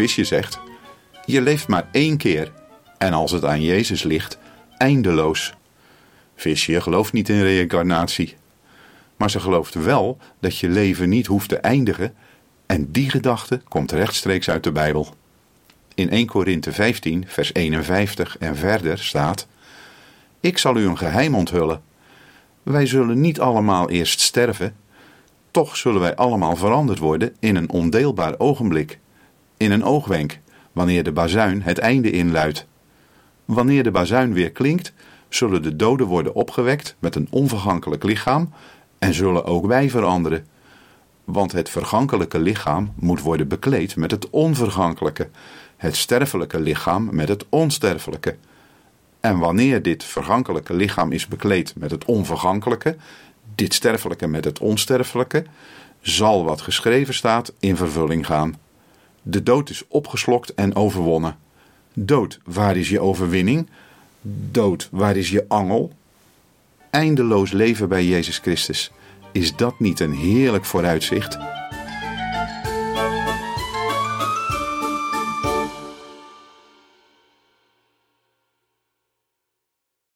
visje zegt: Je leeft maar één keer en als het aan Jezus ligt, eindeloos. Visje gelooft niet in reïncarnatie, maar ze gelooft wel dat je leven niet hoeft te eindigen en die gedachte komt rechtstreeks uit de Bijbel. In 1 Korinthe 15, vers 51 en verder staat: Ik zal u een geheim onthullen. Wij zullen niet allemaal eerst sterven, toch zullen wij allemaal veranderd worden in een ondeelbaar ogenblik, in een oogwenk, wanneer de bazuin het einde inluidt. Wanneer de bazuin weer klinkt, zullen de doden worden opgewekt met een onvergankelijk lichaam en zullen ook wij veranderen. Want het vergankelijke lichaam moet worden bekleed met het onvergankelijke, het sterfelijke lichaam met het onsterfelijke. En wanneer dit vergankelijke lichaam is bekleed met het onvergankelijke, dit sterfelijke met het onsterfelijke, zal wat geschreven staat in vervulling gaan. De dood is opgeslokt en overwonnen. Dood, waar is je overwinning? Dood, waar is je angel? Eindeloos leven bij Jezus Christus. Is dat niet een heerlijk vooruitzicht?